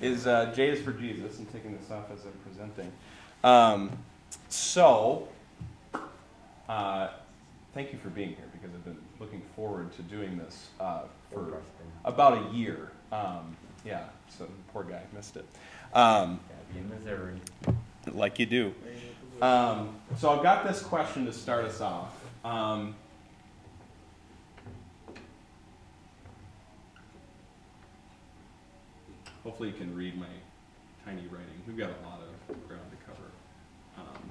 is uh, J is for Jesus. I'm taking this off as I'm presenting. Um, so, uh, thank you for being here because I've been looking forward to doing this uh, for about a year. Um, yeah, so poor guy missed it. Um, like you do. Um, so I've got this question to start us off. Hopefully you can read my tiny writing. We've got a lot of ground to cover. Um,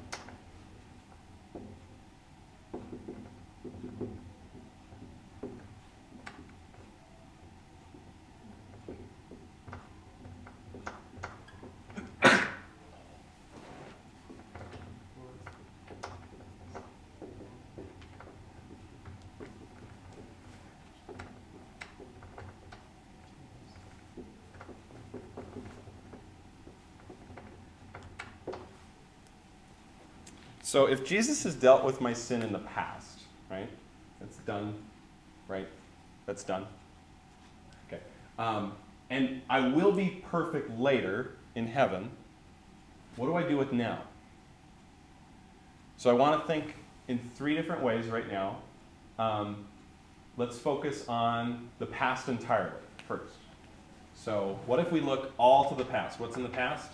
So if Jesus has dealt with my sin in the past, right? That's done, right? That's done. Okay. Um, and I will be perfect later in heaven. What do I do with now? So I want to think in three different ways right now. Um, let's focus on the past entirely first. So, what if we look all to the past? What's in the past?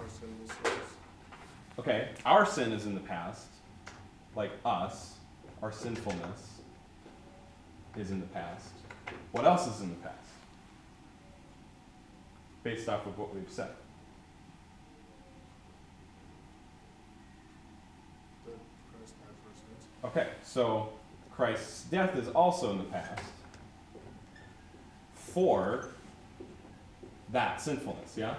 Our sinlessness. Okay, our sin is in the past, like us. Our sinfulness is in the past. What else is in the past? Based off of what we've said. That Christ died for our sins. Okay, so Christ's death is also in the past for that sinfulness, yeah?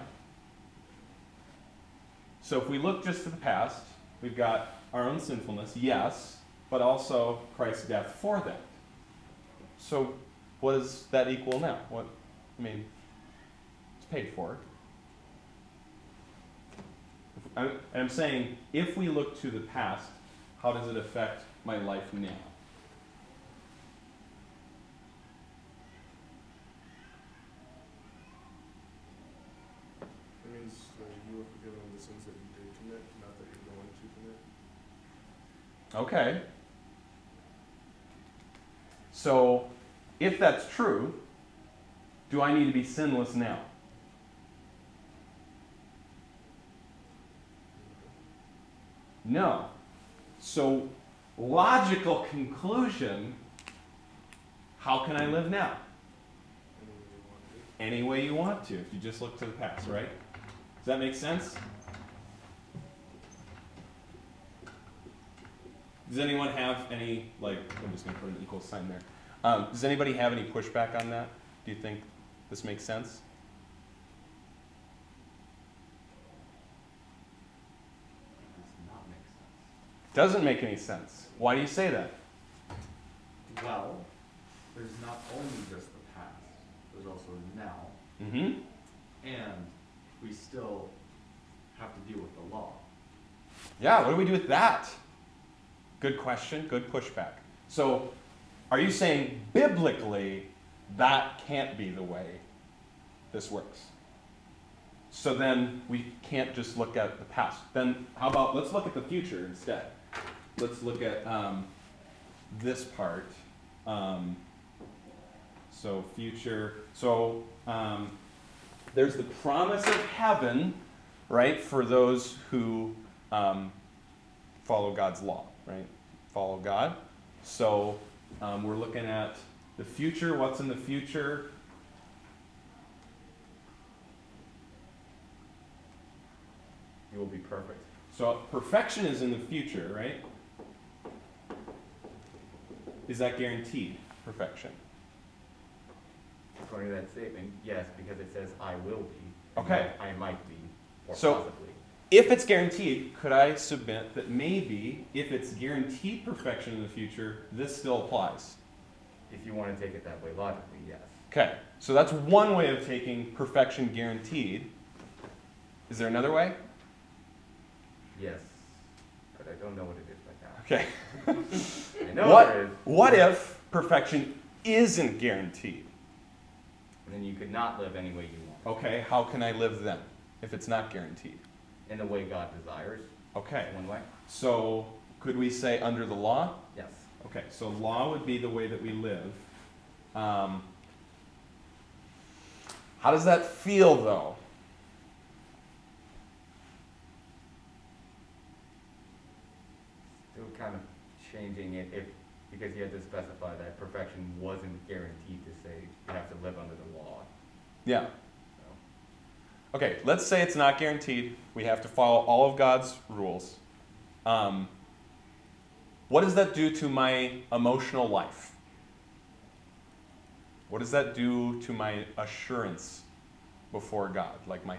So if we look just to the past, we've got our own sinfulness, yes, but also Christ's death for that. So what does that equal now? What I mean, it's paid for. I'm, and I'm saying, if we look to the past, how does it affect my life now? It means that you are forgiven of the sins that you did commit, not that you're going to commit. Okay. So, if that's true, do I need to be sinless now? No. So, logical conclusion how can I live now? Any way you want to. If you just look to the past, right? Does that make sense? Does anyone have any, like, I'm just going to put an equal sign there. Um, does anybody have any pushback on that? Do you think this makes sense? Does not make sense. Doesn't make any sense. Why do you say that? Well, there's not only just the past, there's also now, Mm-hmm. and we still have to deal with the law. Yeah, what do we do with that? Good question, good pushback. So, are you saying biblically that can't be the way this works? So then we can't just look at the past. Then how about let's look at the future instead? Let's look at um, this part. Um, so future. So um, there's the promise of heaven, right, for those who um, follow God's law, right? Follow God. So um, we're looking at the future. What's in the future? You will be perfect. So perfection is in the future, right? Is that guaranteed perfection? According to that statement, yes, because it says I will be. Okay. I might be, or So- possibly. If it's guaranteed, could I submit that maybe if it's guaranteed perfection in the future, this still applies? If you want to take it that way logically, yes. Okay, so that's one way of taking perfection guaranteed. Is there another way? Yes. But I don't know what it is right now. Okay. I know What- there is. What if perfection isn't guaranteed? And then you could not live any way you want, Okay, how can I live then if it's not guaranteed? In the way God desires, Okay, one way. so could we say under the law? Yes. Okay, so law would be the way that we live. Um, how does that feel though? Still kind of changing it if, because you had to specify that perfection wasn't guaranteed to say you have to live under the law. Yeah. So, Okay, let's say it's not guaranteed. We have to follow all of God's rules. Um, what does that do to my emotional life? What does that do to my assurance before God? Like my,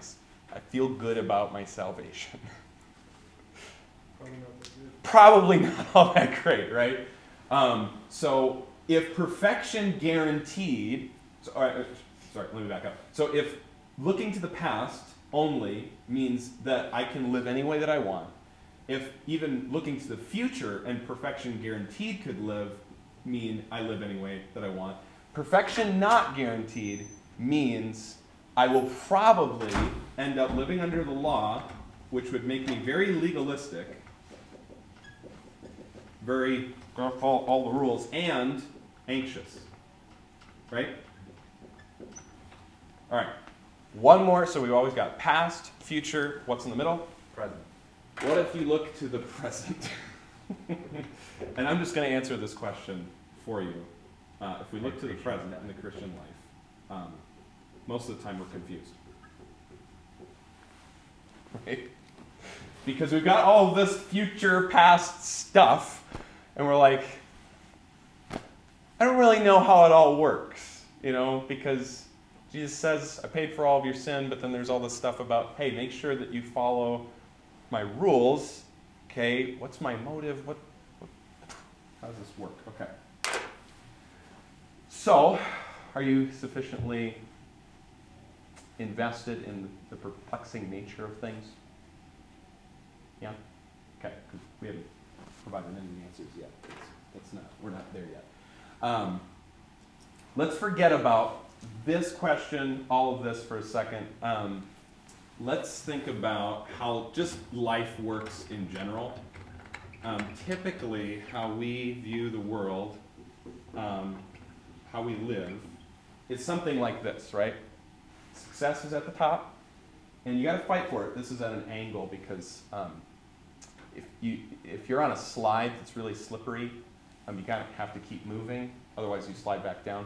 I feel good about my salvation. Probably not all that great, right? Um, so if perfection guaranteed, so, uh, sorry, let me back up. So if looking to the past only means that I can live any way that I want, if even looking to the future and perfection guaranteed could live mean I live any way that I want, perfection not guaranteed means I will probably end up living under the law, which would make me very legalistic, very follow all the rules, and anxious. Right? All right. One more. So we've always got past, future. What's in the middle? Present. What if you look to the present? and I'm just going to answer this question for you. Uh, if we look to the present in the Christian life, um, most of the time we're confused. Right? Because we've got all this future, past stuff, and we're like, I don't really know how it all works, you know, because Jesus says, I paid for all of your sin, but then there's all this stuff about, hey, make sure that you follow my rules. Okay, what's my motive? What, what how does this work? Okay. So, are you sufficiently invested in the perplexing nature of things? Yeah? Okay, because we haven't provided any answers yet. That's not, we're not there yet. Um, let's forget about this question, all of this for a second. Um, let's think about how just life works in general. Um, typically, how we view the world, um, how we live, is something like this, right? Success is at the top, and you got to fight for it. This is at an angle because um, if you if you're on a slide that's really slippery, um, you kind of have to keep moving, otherwise you slide back down.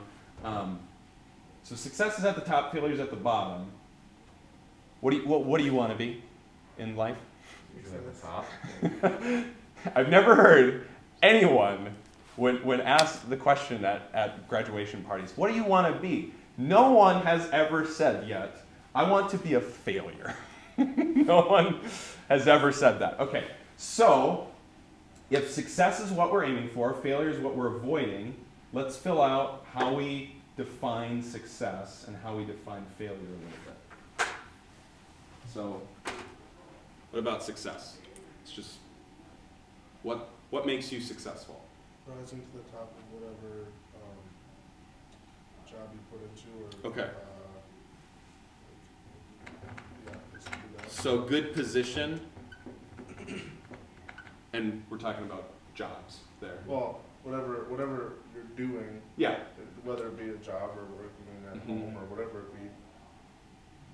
So success is at the top, failure is at the bottom. What do you, what, what do you want to be in life? Usually at the top. I've never heard anyone, when, when asked the question at, at graduation parties, what do you want to be? No one has ever said yet, I want to be a failure. no one has ever said that. Okay, so if success is what we're aiming for, failure is what we're avoiding, let's fill out how we define success and how we define failure a little bit. So, what about success? It's just what what makes you successful? Rising to the top of whatever, um, job you put into or. Okay. uh, Yeah, do that. So good position, and we're talking about jobs there. Well, whatever, whatever you're doing, Yeah. Whether it be a job or working at Mhm. home or whatever it be,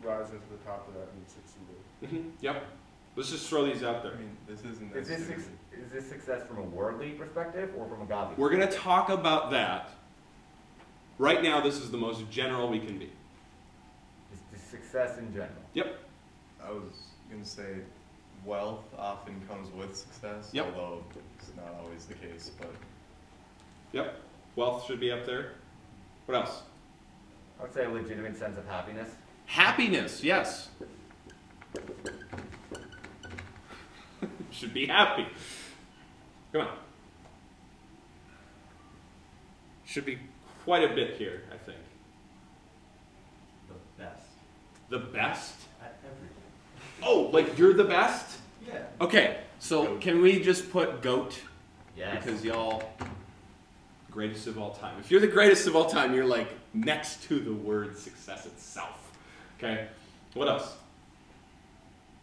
rising to the top of that and succeeding. hmm Yep. Let's just throw these out I there. mean, this isn't. Is this, necessarily- suc- is this success from a worldly perspective or from a godly? We're gonna talk about that. Right now, this is the most general we can be. Just, just success in general. Yep. I was gonna say, wealth often comes with success, Yep. although it's not always the case. But Yep. Wealth should be up there. What else? I would say a legitimate sense of happiness. Happiness. Yes. should be happy. Come on. Should be quite a bit here, I think. The best The best? at everything. Oh, like you're the best? Yeah. Okay, so can we just put goat? Yes. Because y'all, greatest of all time. If you're the greatest of all time, you're like next to the word success itself. Okay, what else?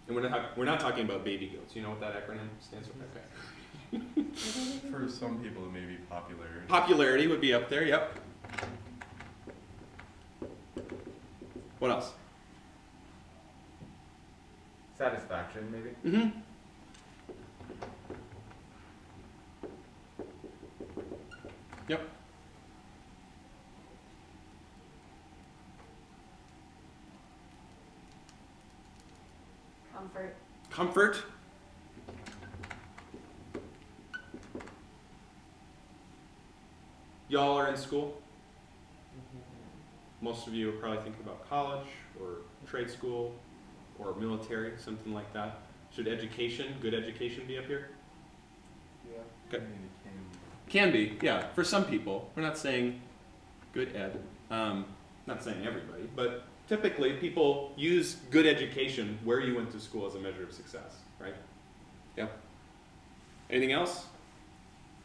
And we're not we're not talking about baby goats. You know what that acronym stands for? Okay. For some people, it may be popularity. Popularity would be up there. Yep. What else? Satisfaction, maybe? Mm-hmm. Yep. Comfort. Comfort. Y'all are in school. Mm-hmm. Most of you are probably thinking about college or trade school or military, something like that. Should education, good education, be up here? Yeah. Okay. I mean, it can be. Can be, yeah, for some people. We're not saying good ed. Um, not saying everybody, but typically people use good education where you went to school as a measure of success, right? Yeah. Anything else?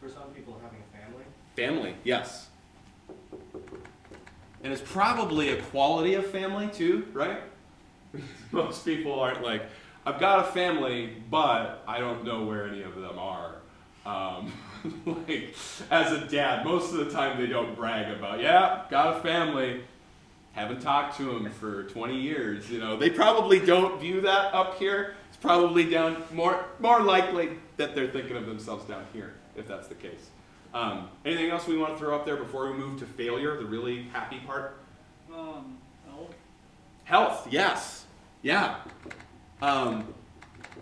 For some people, having a family. Family, yes. And it's probably a quality of family too, right? Most people aren't like, I've got a family, but I don't know where any of them are. Um, like, as a dad, most of the time they don't brag about, yeah, got a family, haven't talked to them for 20 years. You know, they probably don't view that up here. It's probably down more, more likely that they're thinking of themselves down here, if that's the case. Um, anything else we want to throw up there before we move to failure, the really happy part? Um, health. Health, yes. Yeah. Um,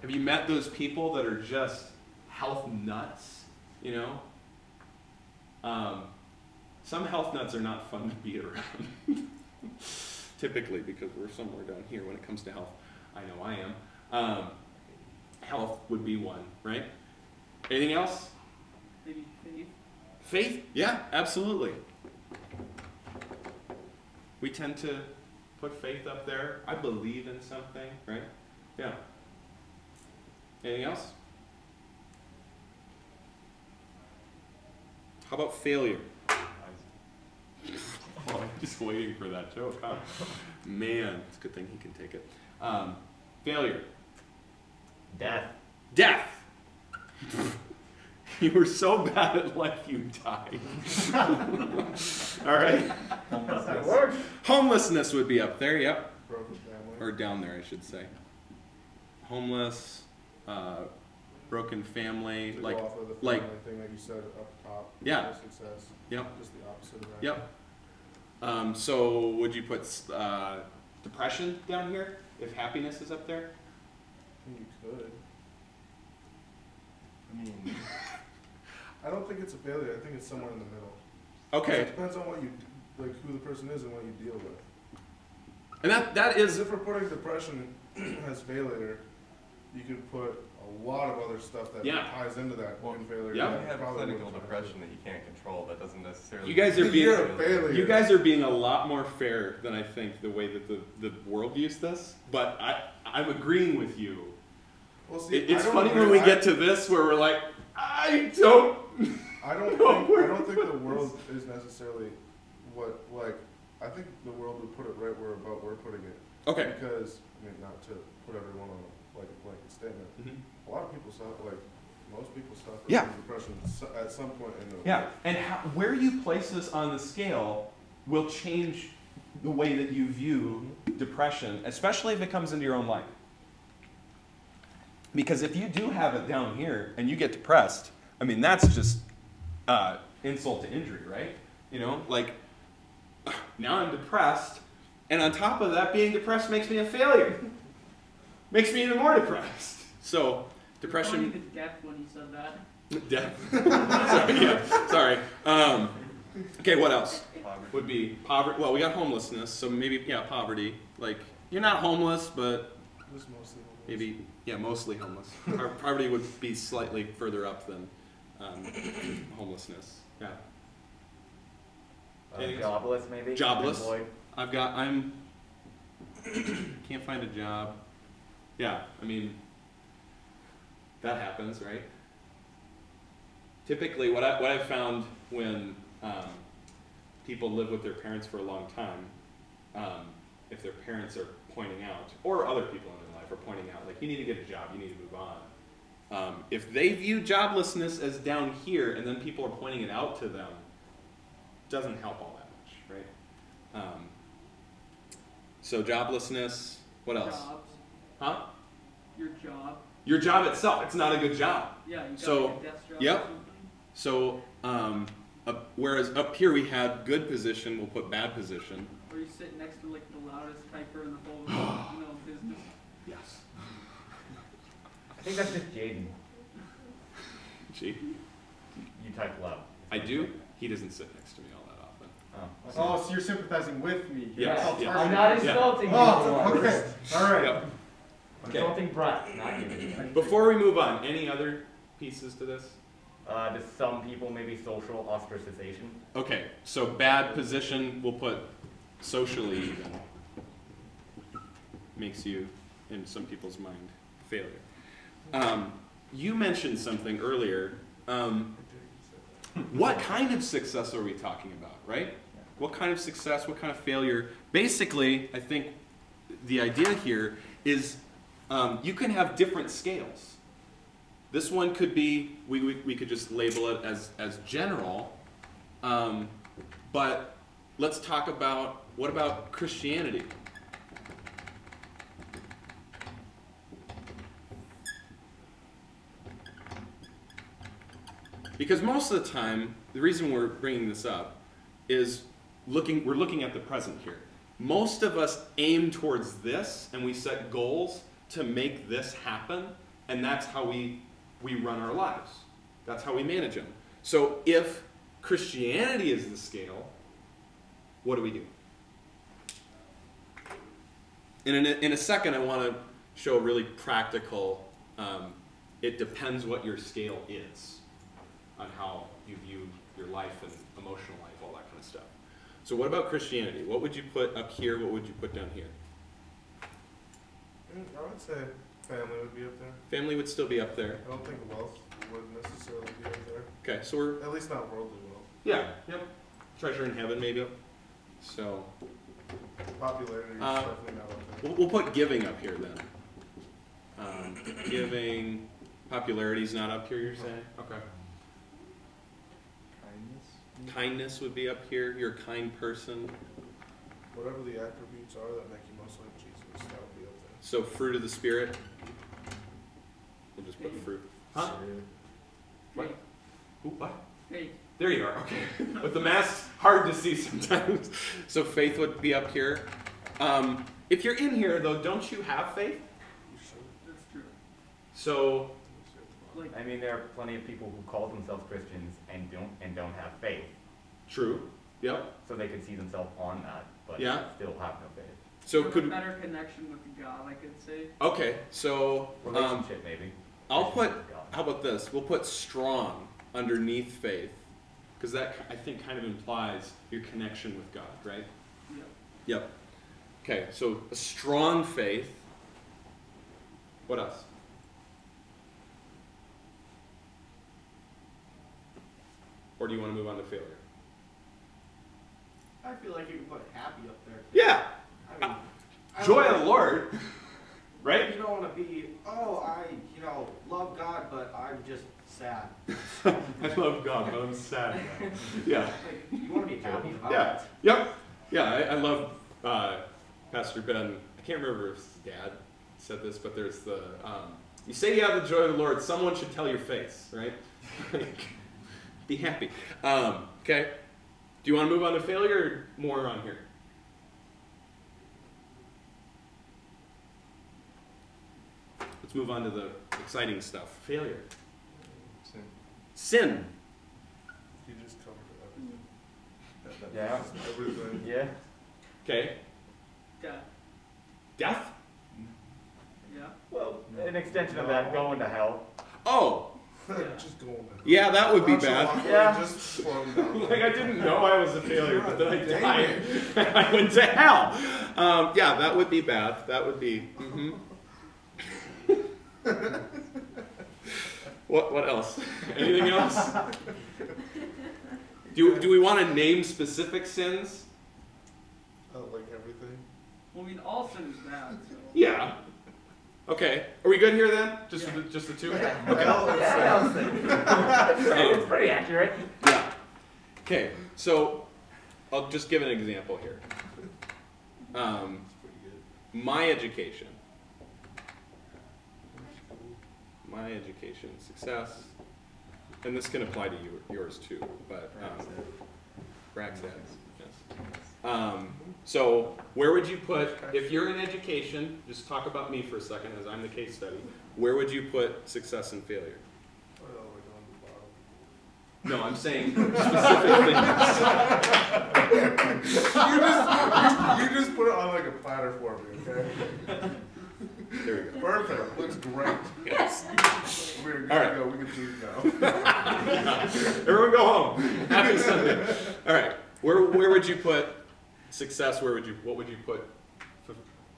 have you met those people that are just health nuts? You know? Um, some health nuts are not fun to be around. Typically, because we're somewhere down here when it comes to health. I know I am. Um, health would be one, right? Anything else? Maybe faith. Faith? Yeah, absolutely. We tend to put faith up there. I believe in something, right? Yeah. Anything else? How about failure? Oh, I'm just waiting for that joke, huh? Man, it's a good thing he can take it. Um, failure. Death. Death. you were so bad at life, you died. All right. That works. Homelessness would be up there, yep. Broken family. Or down there, I should say. Homeless, uh, broken family, To like, go off of the like- family thing that you said up top. Yeah. Success. Yep. Just the opposite of that. Yep. Um, so would you put uh, depression down here if happiness is up there? I think You could. I mean, I don't think it's a failure. I think it's somewhere in the middle. Okay, It depends on what you, like, who the person is and what you deal with. and that that Because if we're putting depression as failure, you could put a lot of other stuff that Yeah. ties into that Well, in failure. yeah. that you have probably clinical wouldn't depression that you can't control, that doesn't necessarily. You guys are being- You're a failure. you guys are being a lot more fair than I think the way that the, the world views this. But I I'm agreeing with you. Well, see, It, it's don't funny agree- when we I- get to this where we're like, I don't. I don't No, think we're- I don't think the world is necessarily what like I think the world would put it right where about we're putting it. Okay. Because I mean not to put everyone on like a blanket statement. Mhm. A lot of people suffer like most people suffer Yeah. from depression so- at some point in their Yeah, life. and how, where you place this on the scale will change the way that you view depression, especially if it comes into your own life. Because if you do have it down here and you get depressed, I mean, that's just uh, insult to injury, right? You know, like now I'm depressed, and on top of that, being depressed makes me a failure. makes me even more depressed. So, depression. Only the deaf when he said that. Death. sorry, yeah, sorry. Um, okay, what else Poverty. would be poverty? Well, we got homelessness, so maybe yeah, poverty. Like you're not homeless, but This mostly homeless. maybe yeah, mostly homeless. Poverty would be slightly further up than um, homelessness. Yeah, Uh, jobless, maybe. Jobless. Unemployed. I've got I'm can't find a job. Yeah, I mean that happens, right? Typically, what I what I've found when um, people live with their parents for a long time, um, if their parents are pointing out, or other people in their life are pointing out, like, you need to get a job, you need to move on. Um, if they view joblessness as down here and then people are pointing it out to them, doesn't help all that much, right? Um, so joblessness, what else? Jobs. Huh? Your job. Your job itself, it's not a good job. Yeah, you got So, like a desk job yep. or. So, um, up, whereas up here we had good position, we'll put bad position. Or you sit next to like the loudest typer in the whole you know business. Yes. I think that's just Jaden. Gee, You type loud. I do. He doesn't sit next to me all that often. Oh. Oh, so you're sympathizing with me? Yes, That's yes. I'm not Yeah. insulting you. Oh, for okay, all right. Yep. I'm Okay. insulting Brett, not you. Before we move on, any other pieces to this? Uh, to some people, maybe social ostracization. Okay, so bad position, we'll put socially even. Makes you, in some people's mind, failure. Um, you mentioned something earlier. Um, what kind of success are we talking about, right? What kind of success, what kind of failure? Basically, I think the idea here is um, you can have different scales. This one could be, we, we, we could just label it as, as general, um, but let's talk about what about Christianity? Because most of the time, the reason we're bringing this up is looking, we're looking at the present here. Most of us aim towards this and we set goals to make this happen, and that's how we, we run our lives. That's how we manage them. So if Christianity is the scale, what do we do? In a, in a second, I want to show a really practical, um, it depends what your scale is on how you view your life and emotional life, all that kind of stuff. So, what about Christianity? What would you put up here? What would you put down here? Mm, I would say family would be up there. Family would still be up there. I don't think wealth would necessarily be up there. Okay, so we're At least not worldly wealth. yeah, yep. Treasure in heaven, maybe. So Popularity is Uh, definitely not up there. we'll, we'll put giving up here then. Um, giving, popularity's not up here. You're saying? Okay. Kindness? Kindness would be up here. You're a kind person. Whatever the attributes are that make you most like Jesus, that would be up there. So fruit of the spirit. We'll just put fruit. Huh? What? Faith. Ooh, what? Faith. There you are. Okay. With the mask, hard to see sometimes. So faith would be up here. Um, if you're in here though, don't you have faith? That's true. So I mean, there are plenty of people who call themselves Christians and don't and don't have faith, true. Yep. so they could see themselves on that, but Yeah. still have no faith. So have a could better connection with God, I could say. okay. So um, Relationship, maybe. I'll put. Relationship with God. How about this? We'll put strong underneath faith, because that I think kind of implies your connection with God, right? Yep. Yep. Okay, so a strong faith. What else? Or do you want to move on to failure? I feel like you can put happy up there. Yeah, I mean, I joy of the Lord, right? You don't want to be, oh, I, you know, love God, but I'm just sad. I love God, but I'm sad. yeah, Like, you want to be happy about yeah, it. yep, yeah. I, I love uh, Pastor Ben. I can't remember if his dad said this, but there's the um, you say you have the joy of the Lord. Someone should tell your face, right? Be happy. Um, okay. Do you want to move on to failure or more on here? Let's move on to the exciting stuff. Failure. Sin. Sin. You just covered everything. Yeah. Everything. Yeah. Okay. Death. Death. Yeah. Well, an extension of that, going to hell. Oh, just going down. yeah, that would be bad. Yeah. Just like I didn't know I was a failure, but then I died. I went to hell. Um, yeah, that would be bad. That would be. hmm what What else? Anything else? Do, do we want to name specific sins? Oh, like everything? Well, I mean, all sin is bad, so. Yeah. Okay. Are we good here then? Just Yeah. the, just the two? Well, Yeah, it's- It's pretty accurate. Yeah. Okay. So I'll just give an example here. Um, It's pretty good. my education. My education success, and this can apply to you, yours too. But um, Bragg's dad, yes. Um, so where would you put if you're in education? Just talk about me for a second, as I'm the case study. Where would you put success and failure? Well, like on the bottom. No, I'm saying specific things. you, just, you, you just put it on like a platter for me, okay? There we go. Perfect. Looks great. Yes. We're good All right. to go. We can leave now. Everyone go home. Happy Sunday. All right. Where where would you put success? Where would you what would you put f-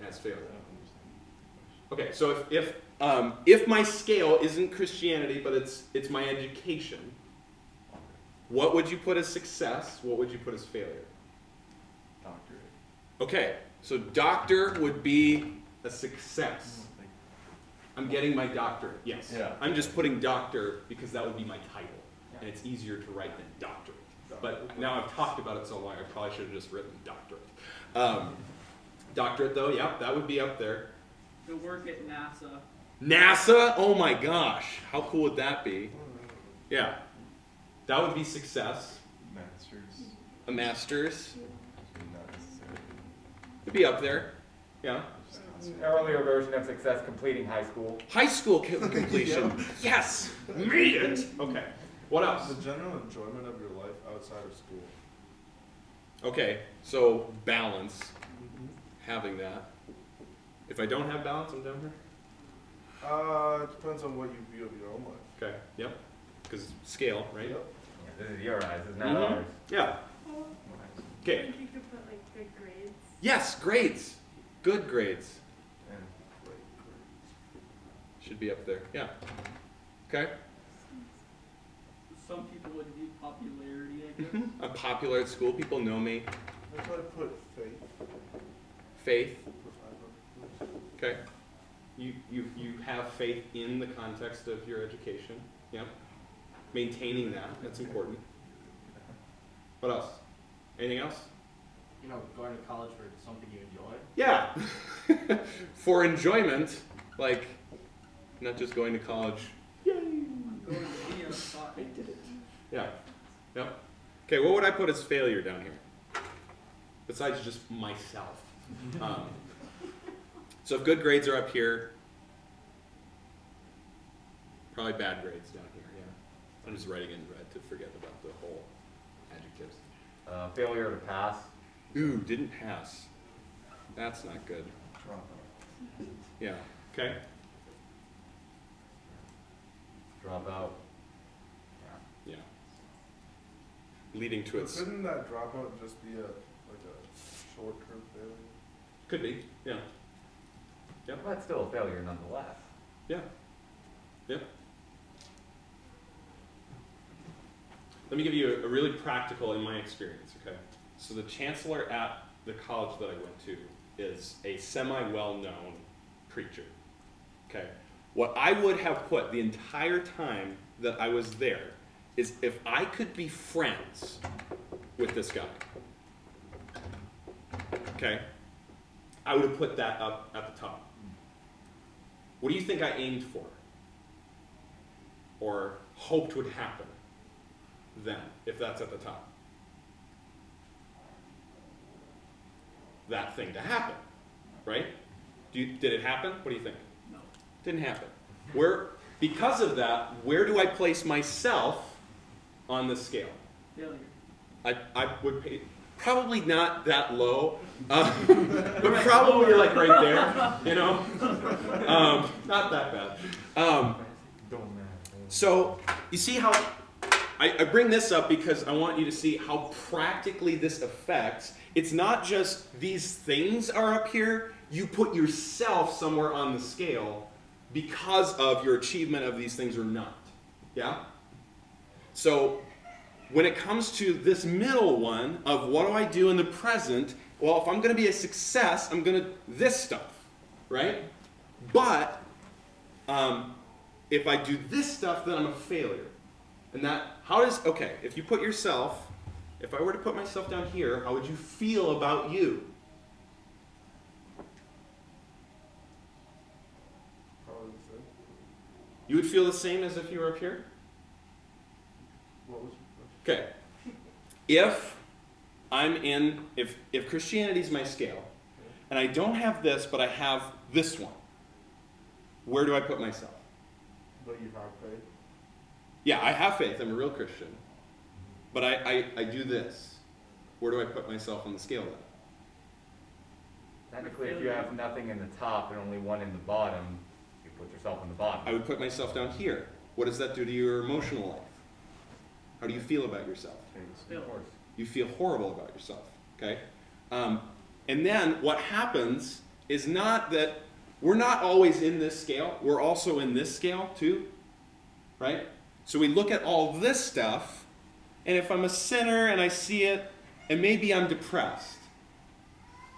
as failure? Okay. So if if um, if my scale isn't Christianity, but it's it's my education, what would you put as success? What would you put as failure? Doctorate. Okay. So doctor would be a success. I'm getting my doctorate. Yes. Yeah. I'm just putting doctor because that would be my title, and it's easier to write than doctorate. But now I've talked about it so long, I probably should have just written doctorate. Um, doctorate, though, yeah, that would be up there. To work at NASA. NASA, oh my gosh, how cool would that be? Yeah, that would be success. Masters. A master's Not necessarily. would be up there. Yeah. Just An earlier version of success, completing high school. High school co- completion. yes, made it. Okay. What else? The general enjoyment of your life outside of school. Okay, so balance, having that. If I don't have balance, I'm down here. Uh, it depends on what you view of your own life. Okay. Yep. Because scale, right? Yep. Yeah, This is your eyes, this is not Mhm. ours. Yeah. Okay. I think you could put like good grades. Yes, grades. Good grades And Great, great. Should be up there. Yeah. Okay. Some people would need popularity, I guess. Mm-hmm. I'm popular at school. People know me. That's why I put faith. Faith. if I put- Okay. You you you have faith in the context of your education. Yep. Maintaining that. That's important. What else? Anything else? you know, going to college for something you enjoy. Yeah. For enjoyment, like not just going to college. Yay. I'm going to be a spot. Yeah. Yep. Okay, what would I put as failure down here? Besides just myself. Um, so if good grades are up here, probably bad grades down here, yeah. I'm just writing in red to forget about the whole adjectives. Uh, failure to pass. Ooh, didn't pass. That's not good. Yeah. Okay. Drop out. Yeah. Leading to But its Couldn't that dropout just be a like a short-term failure? could be. Yeah. Well, that's still a failure nonetheless. Yeah. Yep. Let me give you a, a really practical in my experience, okay? So the chancellor at the college that I went to is a semi-well-known preacher. Okay. What I would have put the entire time that I was there is if I could be friends with this guy. Okay? I would have put that up at the top. What do you think I aimed for? Or hoped would happen then, if that's at the top? That thing to happen, right? You, did it happen? What do you think? Didn't happen. Where, because of that, where do I place myself on the scale? Failure. I, I would pay, probably not that low, uh, but probably like right there, you know? Um, not that bad. Um, don't matter. so, you see how I, I bring this up because I want you to see how practically this affects. It's not just these things are up here, you put yourself somewhere on the scale because of your achievement of these things or not. Yeah? So, when it comes to this middle one of what do I do in the present, well, if I'm going to be a success, I'm going to this stuff, right? But um, if I do this stuff, then I'm a failure. And that, how does, okay, if you put yourself, if I were to put myself down here, how would you feel about you? Probably the same. You would feel the same as if you were up here? What was your question? Okay. If I'm in, if, if Christianity is my scale, and I don't have this, but I have this one, where do I put myself? But you have faith. Yeah, I have faith. I'm a real Christian. But I, I, I do this. Where do I put myself on the scale then? Technically, if you have nothing in the top and only one in the bottom, you put yourself in the bottom. I would put myself down here. What does that do to your emotional life? How do you feel about yourself? Of course. You feel horrible about yourself. Okay? Um, and then what happens is not that we're not always in this scale, we're also in this scale too. Right? So we look at all this stuff, and if I'm a sinner and I see it, and maybe I'm depressed,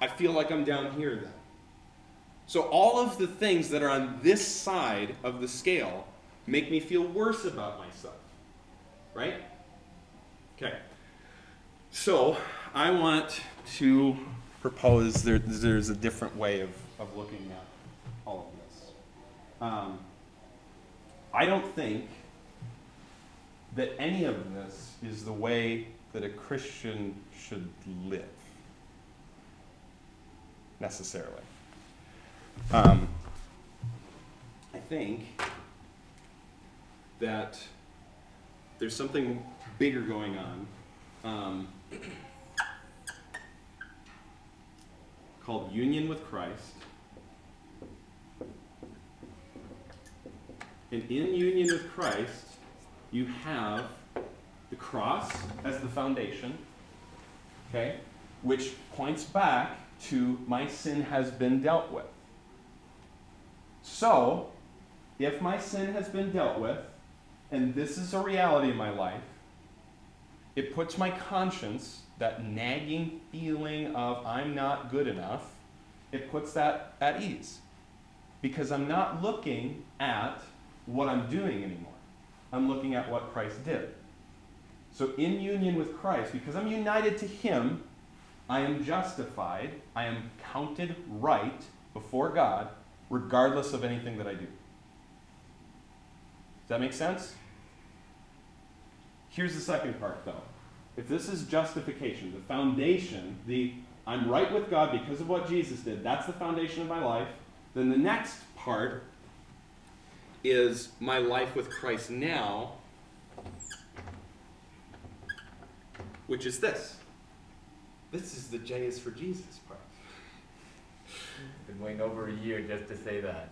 I feel like I'm down here then. So all of the things that are on this side of the scale make me feel worse about myself. Right? Okay. So I want to propose there, there's a different way of, of looking at all of this. Um, I don't think that any of this is the way that a Christian should live, necessarily. Um, I think that there's something bigger going on um, called union with Christ. And in union with Christ, you have the cross as the foundation, okay, which points back to my sin has been dealt with. So, if my sin has been dealt with, and this is a reality in my life, it puts my conscience, that nagging feeling of I'm not good enough, it puts that at ease. Because I'm not looking at what I'm doing anymore. I'm looking at what Christ did. So, in union with Christ, because I'm united to Him, I am justified, I am counted right before God, regardless of anything that I do. Does that make sense? Here's the second part, though. If this is justification, the foundation, the I'm right with God because of what Jesus did, that's the foundation of my life, then the next part is my life with Christ now, which is this. This is the J is for Jesus part. Been waiting over a year just to say that.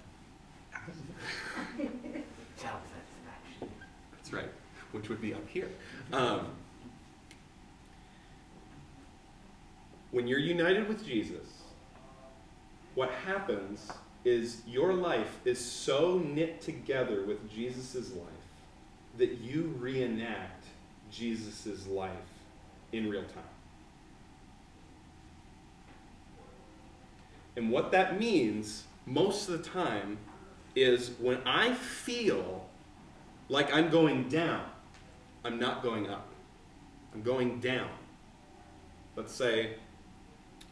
That's right, which would be up here. Um, when you're united with Jesus, what happens is your life is so knit together with Jesus' life that you reenact Jesus' life in real time. And what that means most of the time is when I feel like I'm going down, I'm not going up. I'm going down. Let's say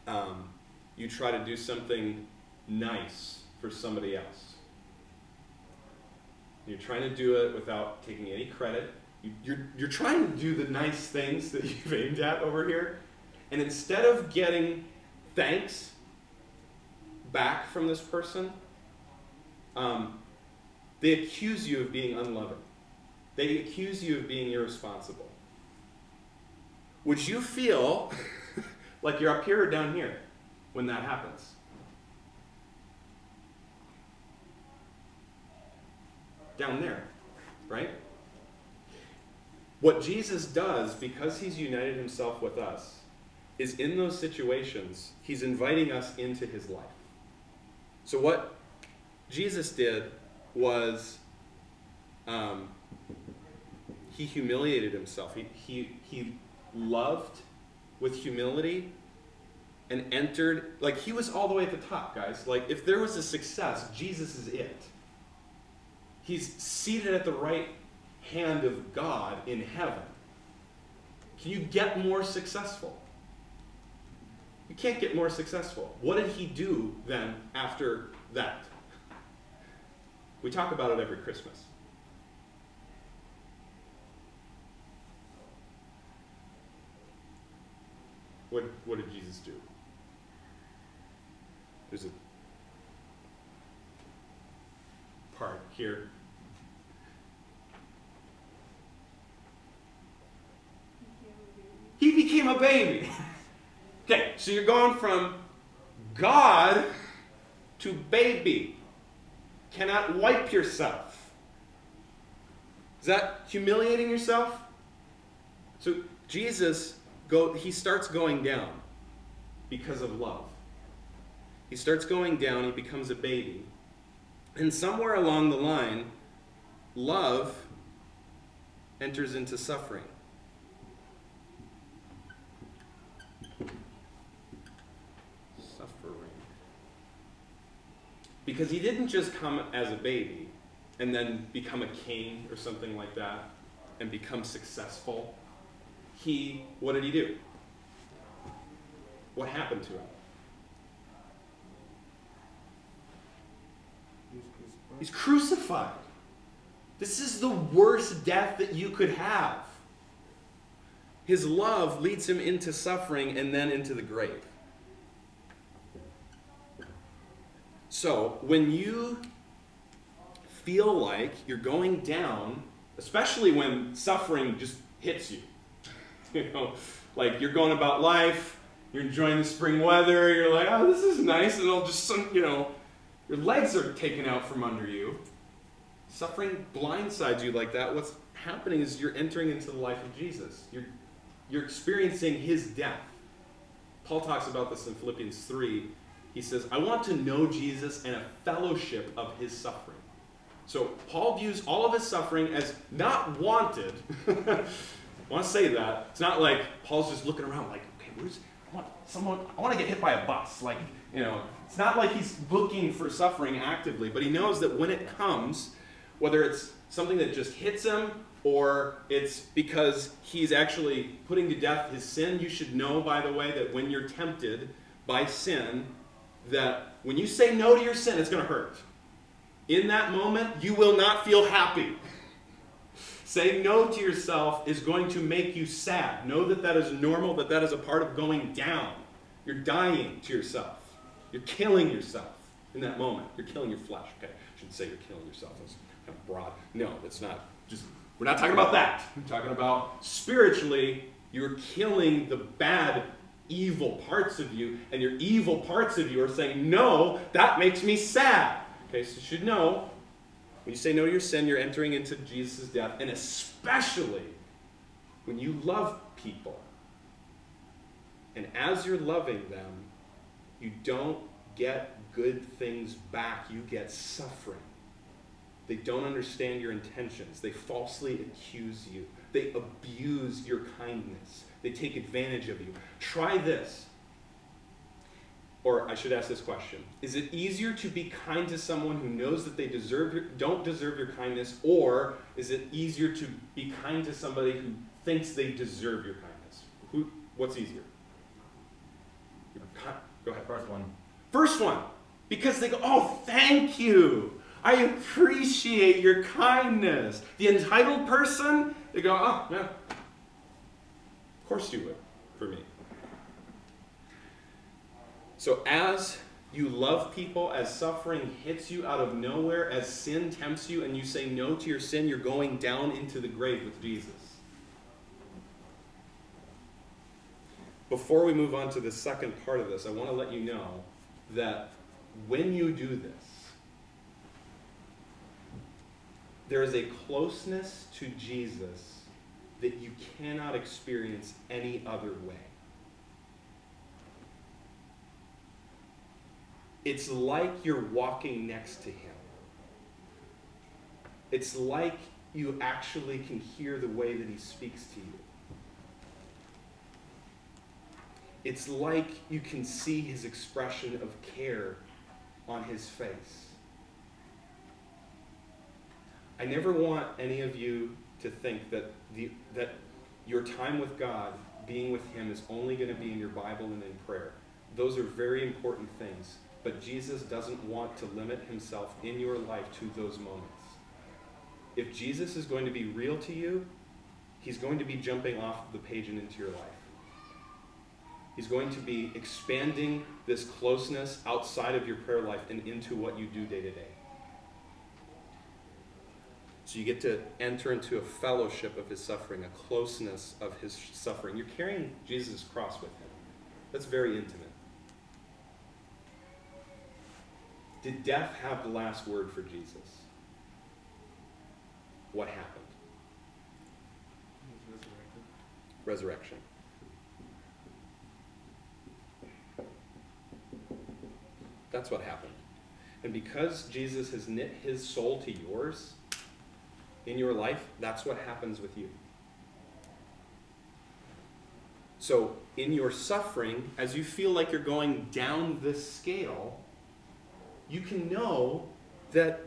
um, you try to do something nice for somebody else. You're trying to do it without taking any credit. You, you're, you're trying to do the nice things that you've aimed at over here. And instead of getting thanks back from this person, um, they accuse you of being unloving. They accuse you of being irresponsible. Would you feel like you're up here or down here when that happens? Down there, right? What Jesus does, because he's united himself with us, is in those situations, he's inviting us into his life. So, what Jesus did was um, he humiliated himself. He, he, he loved with humility and entered, like, he was all the way at the top, guys. Like, if there was a success, Jesus is it. He's seated at the right hand of God in heaven. Can you get more successful? You can't get more successful. What did he do then after that? We talk about it every Christmas. What, what did Jesus do? There's a part here. He became a baby. okay, so you're going from God to baby. Cannot wipe yourself. Is that humiliating yourself? So Jesus go he starts going down because of love. He starts going down, he becomes a baby. And somewhere along the line, love enters into suffering. Suffering. Because he didn't just come as a baby and then become a king or something like that and become successful. He, what did he do? What happened to him? He's crucified. This is the worst death that you could have. His love leads him into suffering and then into the grave. So, when you feel like you're going down, especially when suffering just hits you, you know, like you're going about life, you're enjoying the spring weather, you're like, oh, this is nice, and it'll just, some- you know, your legs are taken out from under you. Suffering blindsides you like that. What's happening is you're entering into the life of Jesus. You're, you're experiencing his death. Paul talks about this in Philippians 3. He says, I want to know Jesus and a fellowship of his suffering. So Paul views all of his suffering as not wanted. I want to say that. It's not like Paul's just looking around like, okay, where's I want someone I want to get hit by a bus. Like, you know, it's not like he's looking for suffering actively, but he knows that when it comes, whether it's something that just hits him or it's because he's actually putting to death his sin, you should know, by the way, that when you're tempted by sin, that when you say no to your sin, it's going to hurt. In that moment, you will not feel happy. Saying no to yourself is going to make you sad. Know that that is normal, that that is a part of going down. You're dying to yourself. You're killing yourself in that moment. You're killing your flesh. Okay, I shouldn't say you're killing yourself. That's kind of broad. No, it's not. Just we're not talking about that. We're talking about spiritually. You're killing the bad, evil parts of you, and your evil parts of you are saying, "No, that makes me sad." Okay, so you should know when you say no to your sin, you're entering into Jesus' death, and especially when you love people. And as you're loving them, you don't get good things back, you get suffering. They don't understand your intentions, they falsely accuse you, they abuse your kindness, they take advantage of you. Try this. Or I should ask this question Is it easier to be kind to someone who knows that they deserve your, don't deserve your kindness, or is it easier to be kind to somebody who thinks they deserve your kindness? Who, what's easier? Go ahead. First one. First one, because they go, Oh, thank you. I appreciate your kindness. The entitled person, they go, Oh, yeah. Course you would, for me. So as you love people, as suffering hits you out of nowhere, as sin tempts you, and you say no to your sin, you're going down into the grave with Jesus. Before we move on to the second part of this, I want to let you know that when you do this, there is a closeness to Jesus that you cannot experience any other way. It's like you're walking next to him. It's like you actually can hear the way that he speaks to you. It's like you can see his expression of care on his face. I never want any of you to think that, the, that your time with God, being with him, is only going to be in your Bible and in prayer. Those are very important things. But Jesus doesn't want to limit himself in your life to those moments. If Jesus is going to be real to you, he's going to be jumping off the page and into your life. He's going to be expanding this closeness outside of your prayer life and into what you do day to day. So you get to enter into a fellowship of his suffering, a closeness of his suffering. You're carrying Jesus' cross with him. That's very intimate. Did death have the last word for Jesus? What happened? Resurrection. That's what happened. And because Jesus has knit his soul to yours in your life, that's what happens with you. So, in your suffering, as you feel like you're going down this scale, you can know that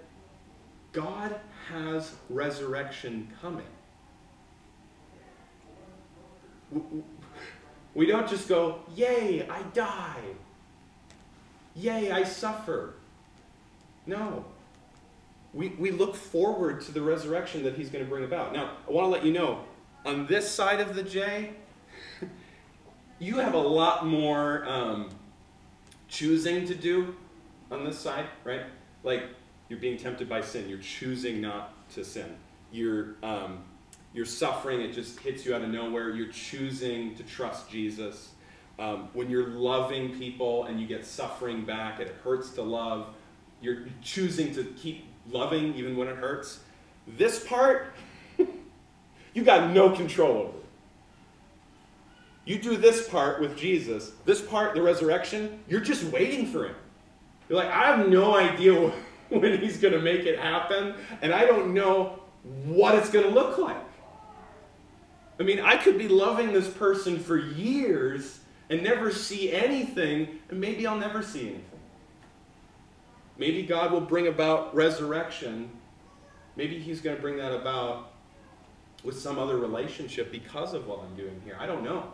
God has resurrection coming. We don't just go, Yay, I die. Yay, I suffer. No. We, we look forward to the resurrection that he's going to bring about. Now, I want to let you know on this side of the J, you have a lot more um, choosing to do on this side, right? Like you're being tempted by sin, you're choosing not to sin. You're um, you're suffering; it just hits you out of nowhere. You're choosing to trust Jesus. Um, when you're loving people and you get suffering back, and it hurts to love. You're choosing to keep loving even when it hurts. This part, you got no control over. You do this part with Jesus, this part, the resurrection, you're just waiting for him. You're like, I have no idea when he's going to make it happen, and I don't know what it's going to look like. I mean, I could be loving this person for years and never see anything, and maybe I'll never see anything. Maybe God will bring about resurrection. Maybe he's going to bring that about with some other relationship because of what I'm doing here. I don't know.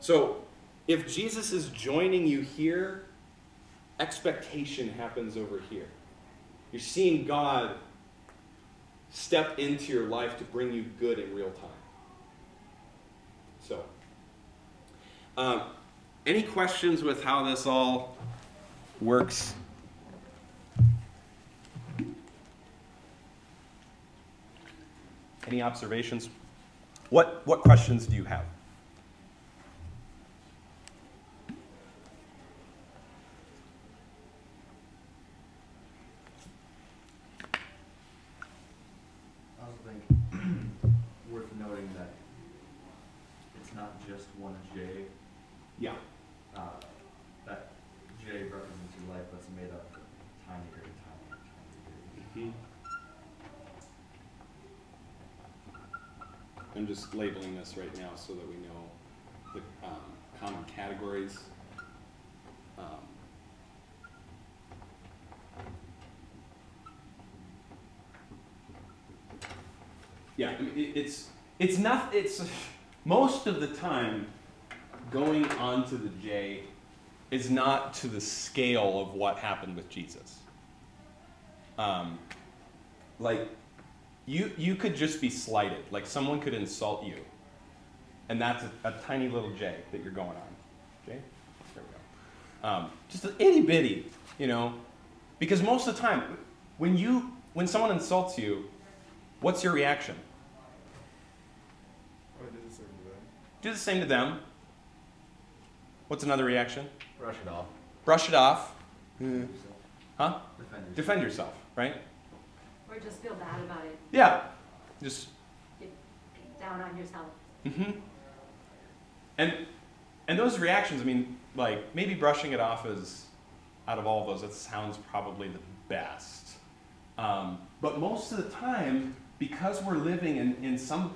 So, if Jesus is joining you here, expectation happens over here. You're seeing God step into your life to bring you good in real time. So, um, any questions with how this all works? Any observations? What, what questions do you have? I also think worth noting that it's not just one J. Yeah. Uh, that J represents your life, but it's made up of tiny period of time. Period. I'm just labeling this right now so that we know the um, common categories. Um, yeah, I mean, it, it's it's not it's most of the time going onto the J Is not to the scale of what happened with Jesus. Um, like, you, you could just be slighted. Like, someone could insult you. And that's a, a tiny little J that you're going on. J? There we go. Um, just an itty bitty, you know? Because most of the time, when you when someone insults you, what's your reaction? I did the same to them. Do the same to them. What's another reaction? Brush it off. Brush it off. Defend Huh? yourself. Defend yourself, right? Or just feel bad about it, Yeah. Just get down on yourself. Mm-hmm. And and those reactions, I mean, like maybe brushing it off is out of all of those, that sounds probably the best. Um, but most of the time, because we're living in, in some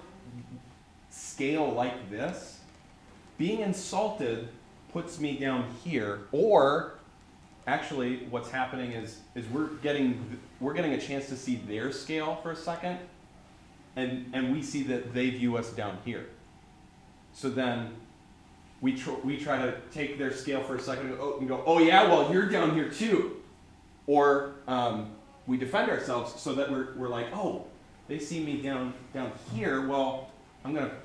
scale like this, being insulted puts me down here. Or actually, what's happening is, is we're getting we're getting a chance to see their scale for a second, and, and we see that they view us down here. So then we, tr- we try to take their scale for a second and go, oh yeah, well, you're down here too. Or um, we defend ourselves so that we're, we're like, oh, they see me down, down here, well, I'm going to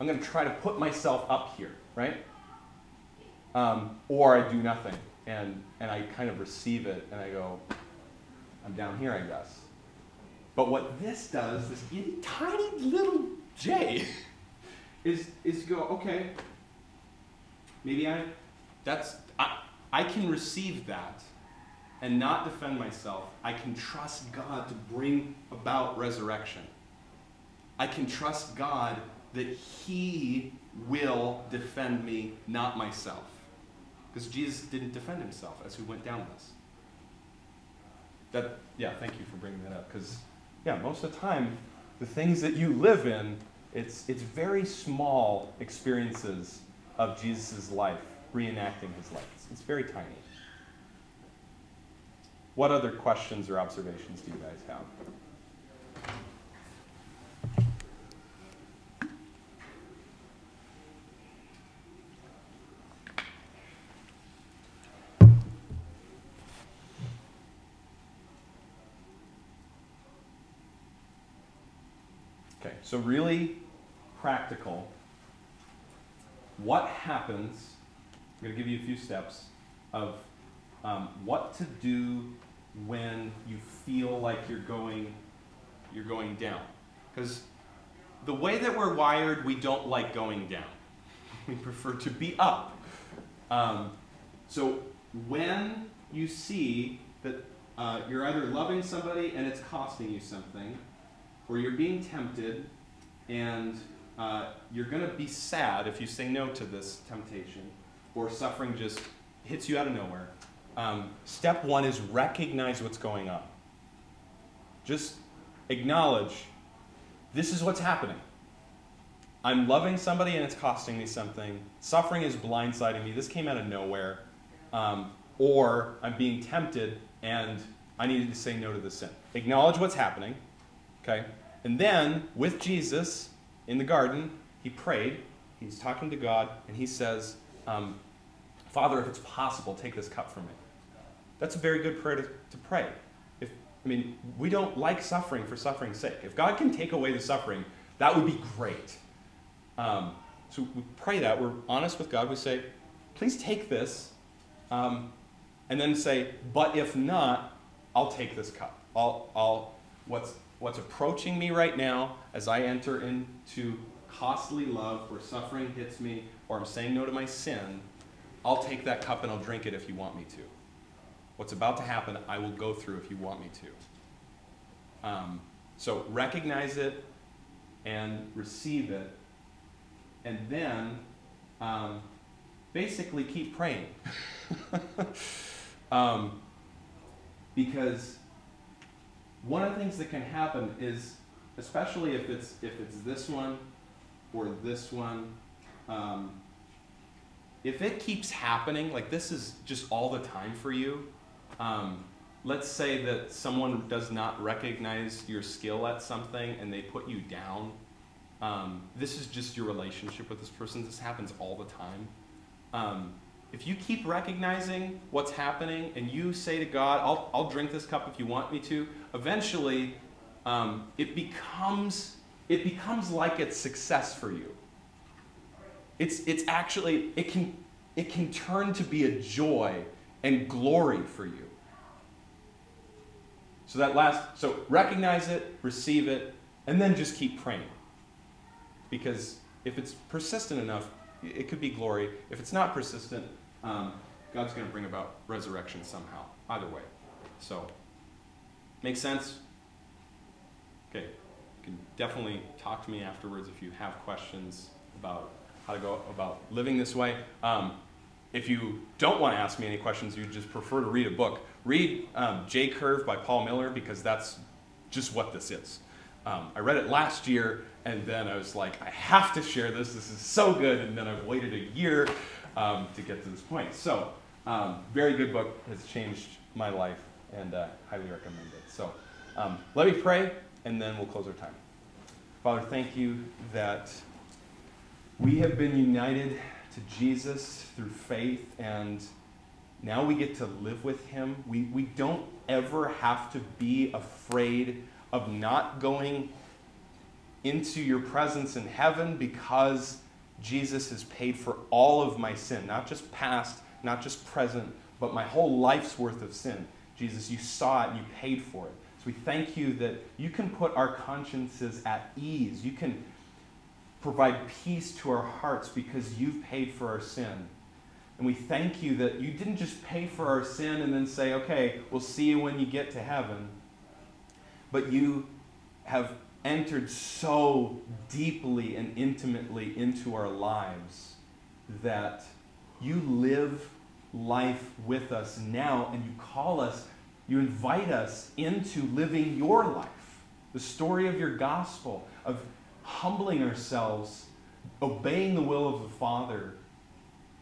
I'm gonna try to put myself up here, right? Um, or I do nothing and, and I kind of receive it and I go, I'm down here, I guess. But what this does, this itty tiny little J, is is go, okay, maybe I that's I, I can receive that and not defend myself. I can trust God to bring about resurrection. I can trust God that He will defend me, not myself. Because Jesus didn't defend himself as he went down this. That, yeah, thank you for bringing that up. Because, yeah, most of the time, the things that you live in, it's, it's very small experiences of Jesus' life, reenacting his life. It's, it's very tiny. What other questions or observations do you guys have? So really practical. What happens? I'm going to give you a few steps of um, what to do when you feel like you're going you're going down. Because the way that we're wired, we don't like going down. We prefer to be up. Um, so when you see that uh, you're either loving somebody and it's costing you something, or you're being tempted and uh, you're going to be sad if you say no to this temptation, or suffering just hits you out of nowhere. Um, step one is recognize what's going on. Just acknowledge this is what's happening. I'm loving somebody and it's costing me something. Suffering is blindsiding me. This came out of nowhere. Um, or I'm being tempted and I needed to say no to the sin. Acknowledge what's happening. Okay? And then, with Jesus in the garden, he prayed. He's talking to God, and he says, um, Father, if it's possible, take this cup from me. That's a very good prayer to, to pray. If, I mean, we don't like suffering for suffering's sake. If God can take away the suffering, that would be great. Um, so we pray that. We're honest with God. We say, please take this. Um, and then say, but if not, I'll take this cup. I'll, I'll, what's, what's approaching me right now as I enter into costly love where suffering hits me or I'm saying no to my sin, I'll take that cup and I'll drink it if you want me to. What's about to happen, I will go through if you want me to. Um, so recognize it and receive it, and then um, basically keep praying. um, because one of the things that can happen is, especially if it's if it's this one or this one, um, if it keeps happening, like this is just all the time for you. Um, let's say that someone does not recognize your skill at something and they put you down. Um, this is just your relationship with this person. This happens all the time. Um, if you keep recognizing what's happening and you say to God, I'll, I'll drink this cup if you want me to, eventually um, it, becomes, it becomes like it's success for you. It's, it's actually, it can, it can turn to be a joy and glory for you. So that last, so recognize it, receive it, and then just keep praying. Because if it's persistent enough, it could be glory. If it's not persistent, um, God's going to bring about resurrection somehow. Either way. So, makes sense? Okay. You can definitely talk to me afterwards if you have questions about how to go about living this way. Um, if you don't want to ask me any questions, you just prefer to read a book, read um, J Curve by Paul Miller because that's just what this is. Um, I read it last year, and then I was like, I have to share this. This is so good. And then I've waited a year um, to get to this point. So, um, very good book. Has changed my life, and uh, highly recommend it. So, um, let me pray, and then we'll close our time. Father, thank you that we have been united to Jesus through faith, and now we get to live with him. We, we don't ever have to be afraid of not going into your presence in heaven because Jesus has paid for all of my sin, not just past, not just present, but my whole life's worth of sin. Jesus, you saw it and you paid for it. So we thank you that you can put our consciences at ease. You can provide peace to our hearts because you've paid for our sin. And we thank you that you didn't just pay for our sin and then say, okay, we'll see you when you get to heaven. But you have entered so deeply and intimately into our lives that you live life with us now and you call us, you invite us into living your life. The story of your gospel, of humbling ourselves, obeying the will of the Father,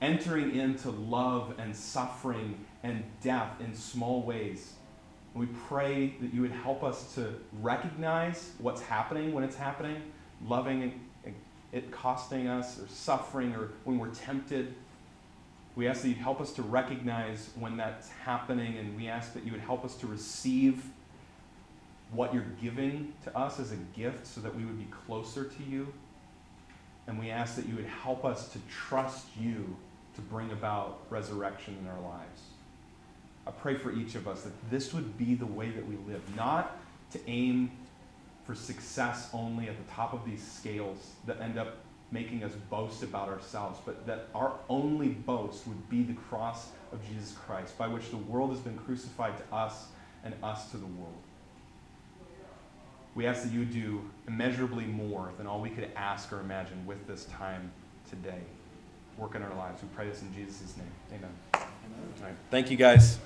entering into love and suffering and death in small ways. We pray that you would help us to recognize what's happening when it's happening, loving it costing us, or suffering, or when we're tempted. We ask that you'd help us to recognize when that's happening, and we ask that you would help us to receive what you're giving to us as a gift so that we would be closer to you. And we ask that you would help us to trust you to bring about resurrection in our lives. I pray for each of us that this would be the way that we live, not to aim for success only at the top of these scales that end up making us boast about ourselves, but that our only boast would be the cross of Jesus Christ, by which the world has been crucified to us and us to the world. We ask that you do immeasurably more than all we could ask or imagine with this time today. Work in our lives. We pray this in Jesus' name. Amen. All right. Thank you, guys.